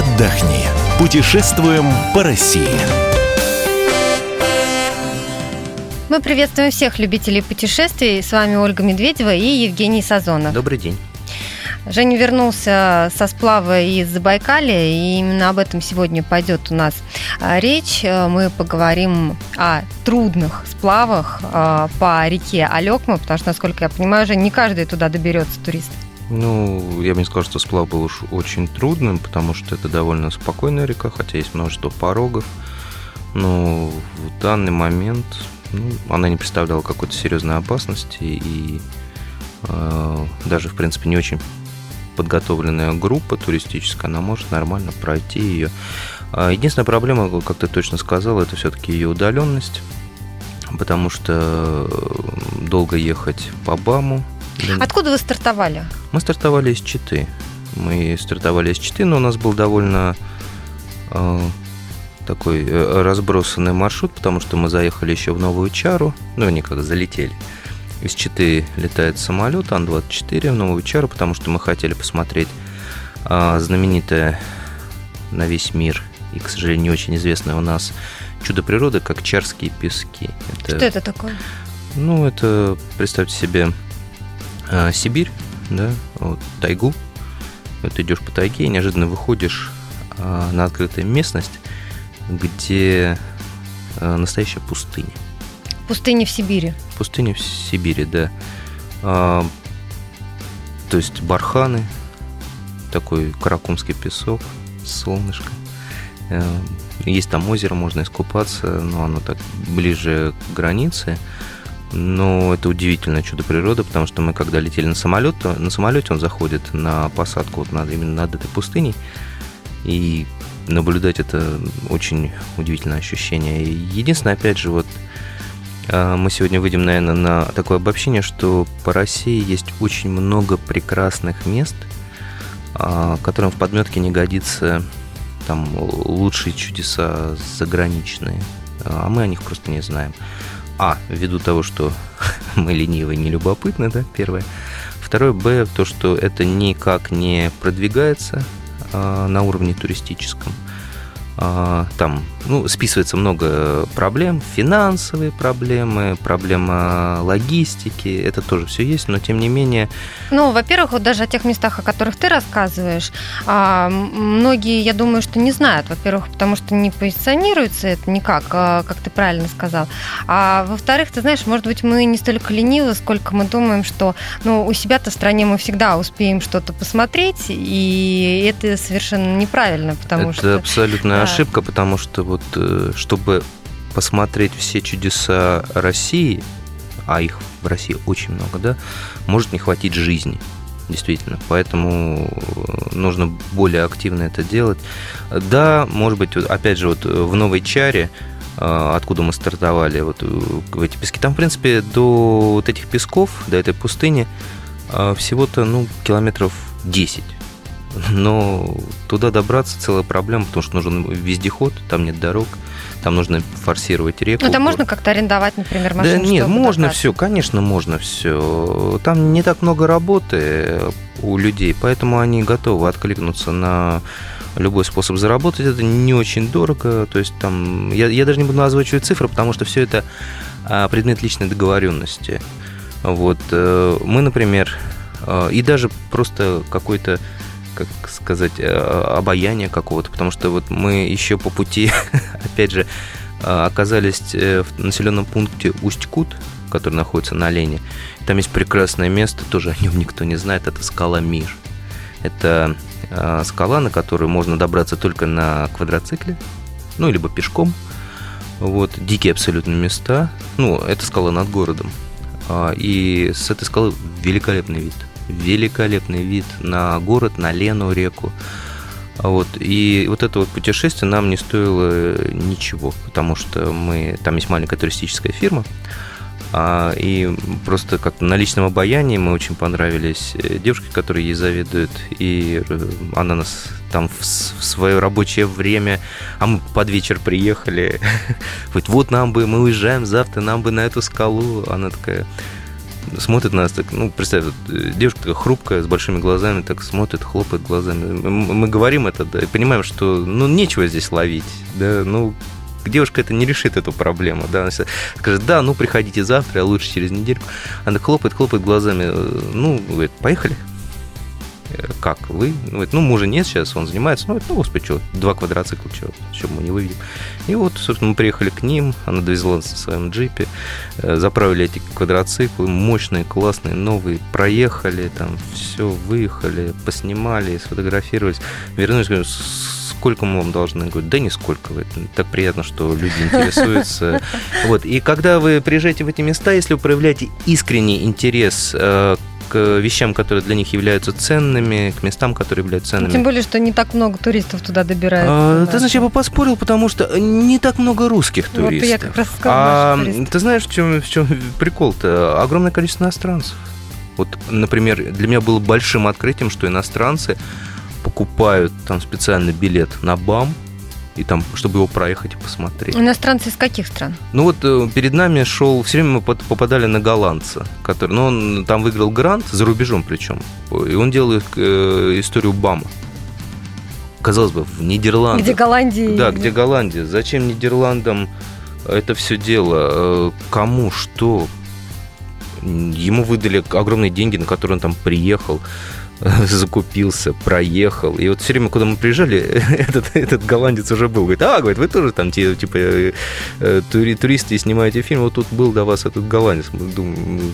отдохни. Путешествуем по России. Мы приветствуем всех любителей путешествий. С вами Ольга Медведева и Евгений Сазонов. Добрый день. Женя вернулся со сплава из Забайкалья, и именно об этом сегодня пойдет у нас а, речь. Мы поговорим о трудных сплавах а, по реке Алекма, потому что, насколько я понимаю, уже не каждый туда доберется турист. Ну, я бы не сказал, что сплав был уж очень трудным, потому что это довольно спокойная река, хотя есть множество порогов. Но в данный момент ну, она не представляла какой-то серьезной опасности, и э, даже, в принципе, не очень подготовленная группа туристическая, она может нормально пройти ее. А единственная проблема, как ты точно сказал, это все-таки ее удаленность, потому что долго ехать по БАМу. Откуда вы стартовали? Мы стартовали из Читы. Мы стартовали из Читы, но у нас был довольно э, такой э, разбросанный маршрут, потому что мы заехали еще в Новую Чару, ну, они как залетели. Из Читы летает самолет Ан-24 в Новую Чару, потому что мы хотели посмотреть а, знаменитое на весь мир и, к сожалению, не очень известное у нас чудо природы, как Чарские пески. Это, Что это такое? Ну, это, представьте себе, а, Сибирь, да, вот, тайгу. Вот идешь по тайге и неожиданно выходишь а, на открытую местность, где а, настоящая пустыня. Пустыня в Сибири. Пустыня в Сибири, да. А, то есть барханы, такой каракумский песок, солнышко. А, есть там озеро, можно искупаться, но оно так ближе к границе. Но это удивительное чудо природы, потому что мы когда летели на самолет, на самолете он заходит на посадку вот над, именно над этой пустыней. И наблюдать это очень удивительное ощущение. Единственное, опять же, вот а, мы сегодня выйдем, наверное, на такое обобщение, что по России есть очень много прекрасных мест, а, которым в подметке не годится там лучшие чудеса заграничные, а мы о них просто не знаем. А, ввиду того, что мы ленивые, не любопытны, да, первое. Второе, Б, то, что это никак не продвигается на уровне туристическом. А, там ну, списывается много проблем, финансовые проблемы, проблема логистики, это тоже все есть, но тем не менее... Ну, во-первых, вот даже о тех местах, о которых ты рассказываешь, а, многие, я думаю, что не знают, во-первых, потому что не позиционируется это никак, а, как ты правильно сказал, а во-вторых, ты знаешь, может быть, мы не столько ленивы, сколько мы думаем, что ну, у себя-то в стране мы всегда успеем что-то посмотреть, и это совершенно неправильно, потому это что... Это абсолютная ошибка, потому что вот э, чтобы посмотреть все чудеса России, а их в России очень много, да, может не хватить жизни. Действительно, поэтому э, нужно более активно это делать. Да, может быть, опять же, вот в Новой Чаре, э, откуда мы стартовали, вот в эти пески, там, в принципе, до вот этих песков, до этой пустыни, всего-то, ну, километров 10 но туда добраться целая проблема, потому что нужен вездеход, там нет дорог, там нужно форсировать реку. Ну, там можно как-то арендовать, например, машину? Да нет, можно добраться. все, конечно, можно все. Там не так много работы у людей, поэтому они готовы откликнуться на любой способ заработать. Это не очень дорого, то есть там... Я, я даже не буду озвучивать цифры, потому что все это а, предмет личной договоренности. Вот э, мы, например, э, и даже просто какой-то как сказать, э, обаяния какого-то, потому что вот мы еще по пути, опять же, э, оказались э, в населенном пункте Усть-Кут, который находится на Лене. Там есть прекрасное место, тоже о нем никто не знает, это скала Мир. Это скала, на которую можно добраться только на квадроцикле, ну, либо пешком. Вот, дикие абсолютно места. Ну, это скала над городом. А, и с этой скалы великолепный вид великолепный вид на город, на Лену реку. Вот. И вот это вот путешествие нам не стоило ничего, потому что мы там есть маленькая туристическая фирма, а, и просто как на личном обаянии мы очень понравились э, девушке, которая ей завидует, и э, она нас там в, в свое рабочее время, а мы под вечер приехали, говорит, вот нам бы, мы уезжаем завтра, нам бы на эту скалу, она такая, смотрит на нас, так, ну, представь, вот, э, девушка такая хрупкая, с большими глазами, так смотрит, хлопает глазами. Мы, говорим это, да, и понимаем, что, ну, нечего здесь ловить, да, ну, девушка это не решит эту проблему, да, она скажет, да, ну, приходите завтра, а лучше через недельку. Она хлопает, хлопает глазами, э, ну, говорит, поехали, как вы? Ну, мужа нет сейчас, он занимается. Ну, ну господи, что, два квадроцикла, что, что мы не выведем. И вот, собственно, мы приехали к ним, она довезла нас на своем джипе, э, заправили эти квадроциклы, мощные, классные, новые, проехали, там, все, выехали, поснимали, сфотографировались, вернулись, говорю, сколько мы вам должны? Говорю, да нисколько. Так приятно, что люди интересуются. Вот. И когда вы приезжаете в эти места, если вы проявляете искренний интерес э, к вещам, которые для них являются ценными, к местам, которые являются ценными. Тем более, что не так много туристов туда добирается. А, ты знаешь, я бы поспорил, потому что не так много русских туристов. Вот я как раз сказала, а, Ты знаешь, в чем, в чем прикол-то? Огромное количество иностранцев. Вот, например, для меня было большим открытием, что иностранцы покупают там специальный билет на БАМ, и там, чтобы его проехать и посмотреть. Иностранцы из каких стран? Ну вот э, перед нами шел, все время мы попадали на голландца, который, ну он там выиграл грант, за рубежом причем, и он делал э, историю БАМа. Казалось бы, в Нидерландах. Где Голландия? Да, где Голландия. Зачем Нидерландам это все дело? Э, кому, что? Ему выдали огромные деньги, на которые он там приехал. закупился, проехал. И вот все время, куда мы приезжали, этот, этот голландец уже был. Говорит, а, говорит, вы тоже там типа э, э, тури, туристы снимаете фильм, вот тут был до вас этот голландец. Мы думаем, ну,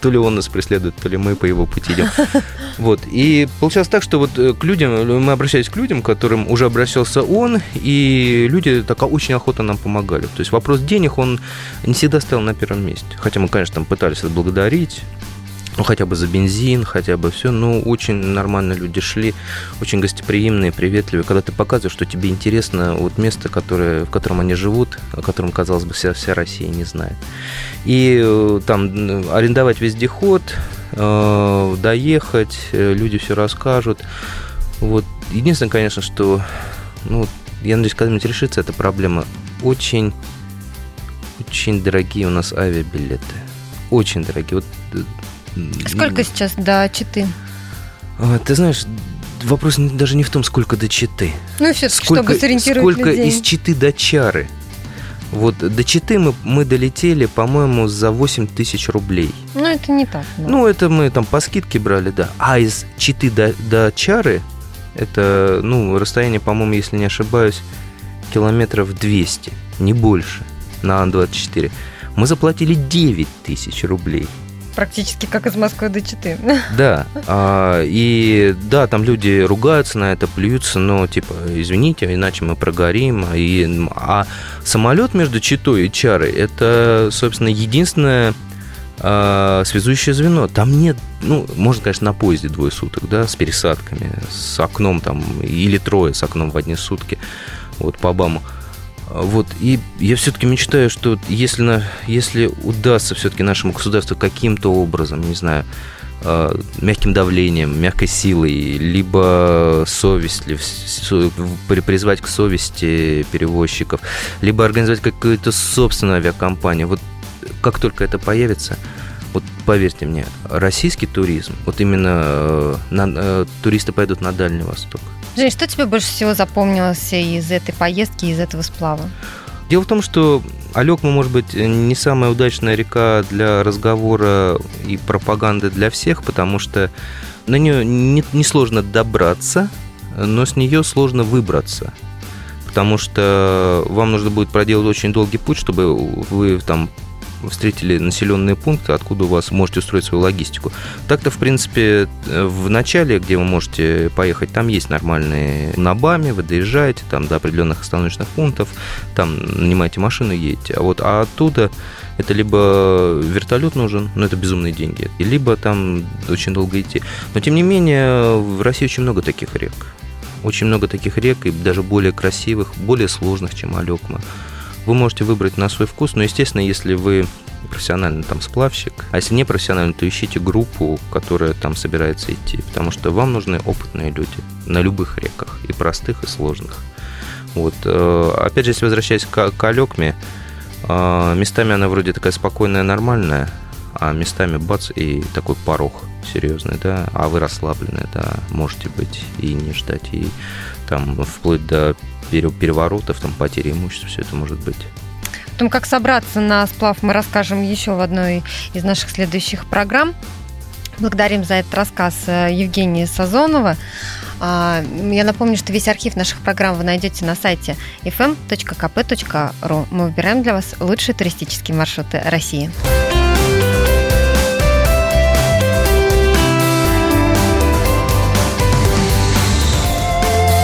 то ли он нас преследует, то ли мы по его пути идем. Вот. И получалось так, что вот э, к людям, мы обращались к людям, к которым уже обращался он, и люди так очень охотно нам помогали. То есть вопрос денег, он не всегда стоял на первом месте. Хотя мы, конечно, там пытались отблагодарить, ну, хотя бы за бензин, хотя бы все. Ну, очень нормально люди шли, очень гостеприимные, приветливые. Когда ты показываешь, что тебе интересно вот место, которое, в котором они живут, о котором, казалось бы, вся, вся Россия не знает. И э, там арендовать вездеход, э, доехать, э, люди все расскажут. Вот. Единственное, конечно, что, ну, я надеюсь, когда-нибудь решится эта проблема. Очень, очень дорогие у нас авиабилеты. Очень дорогие. Вот Сколько сейчас до Читы? А, ты знаешь, вопрос даже не в том, сколько до Читы. Ну и все чтобы сориентировать Сколько людей. из Читы до Чары. Вот до Читы мы, мы долетели, по-моему, за 8 тысяч рублей. Ну, это не так. Да. Ну, это мы там по скидке брали, да. А из Читы до, до Чары, это, ну, расстояние, по-моему, если не ошибаюсь, километров 200, не больше, на Ан-24. Мы заплатили 9 тысяч рублей. Практически как из Москвы до Читы. Да. А, и да, там люди ругаются на это, плюются, но типа, извините, иначе мы прогорим. И, а самолет между Читой и Чарой это, собственно, единственное а, связующее звено. Там нет, ну, можно, конечно, на поезде двое суток, да, с пересадками, с окном там, или трое с окном в одни сутки, вот по Обаму. Вот, и я все-таки мечтаю, что если, на, если удастся все-таки нашему государству каким-то образом, не знаю, э, мягким давлением, мягкой силой, либо совесть, призвать к совести перевозчиков, либо организовать какую-то собственную авиакомпанию. Вот как только это появится, вот поверьте мне, российский туризм, вот именно э, на, э, туристы пойдут на Дальний Восток. Жень, что тебе больше всего запомнилось из этой поездки, из этого сплава? Дело в том, что Алекма, может быть, не самая удачная река для разговора и пропаганды для всех, потому что на нее несложно не, не добраться, но с нее сложно выбраться. Потому что вам нужно будет проделать очень долгий путь, чтобы вы там встретили населенные пункты, откуда у вас можете устроить свою логистику. Так-то, в принципе, в начале, где вы можете поехать, там есть нормальные на БАМе, вы доезжаете там до определенных остановочных пунктов, там нанимаете машину, едете. А вот а оттуда это либо вертолет нужен, но это безумные деньги, либо там очень долго идти. Но, тем не менее, в России очень много таких рек. Очень много таких рек, и даже более красивых, более сложных, чем Алекма вы можете выбрать на свой вкус, но, естественно, если вы профессиональный там сплавщик, а если не профессиональный, то ищите группу, которая там собирается идти, потому что вам нужны опытные люди на любых реках, и простых, и сложных. Вот. Э, опять же, если возвращаясь к, к Алекме, э, местами она вроде такая спокойная, нормальная, а местами бац и такой порог серьезный, да, а вы расслаблены, да, можете быть и не ждать, и там вплоть до переворотов, там потери имущества, все это может быть. О том, как собраться на сплав, мы расскажем еще в одной из наших следующих программ. Благодарим за этот рассказ э, Евгения Сазонова. А, я напомню, что весь архив наших программ вы найдете на сайте fm.kp.ru. Мы выбираем для вас лучшие туристические маршруты России.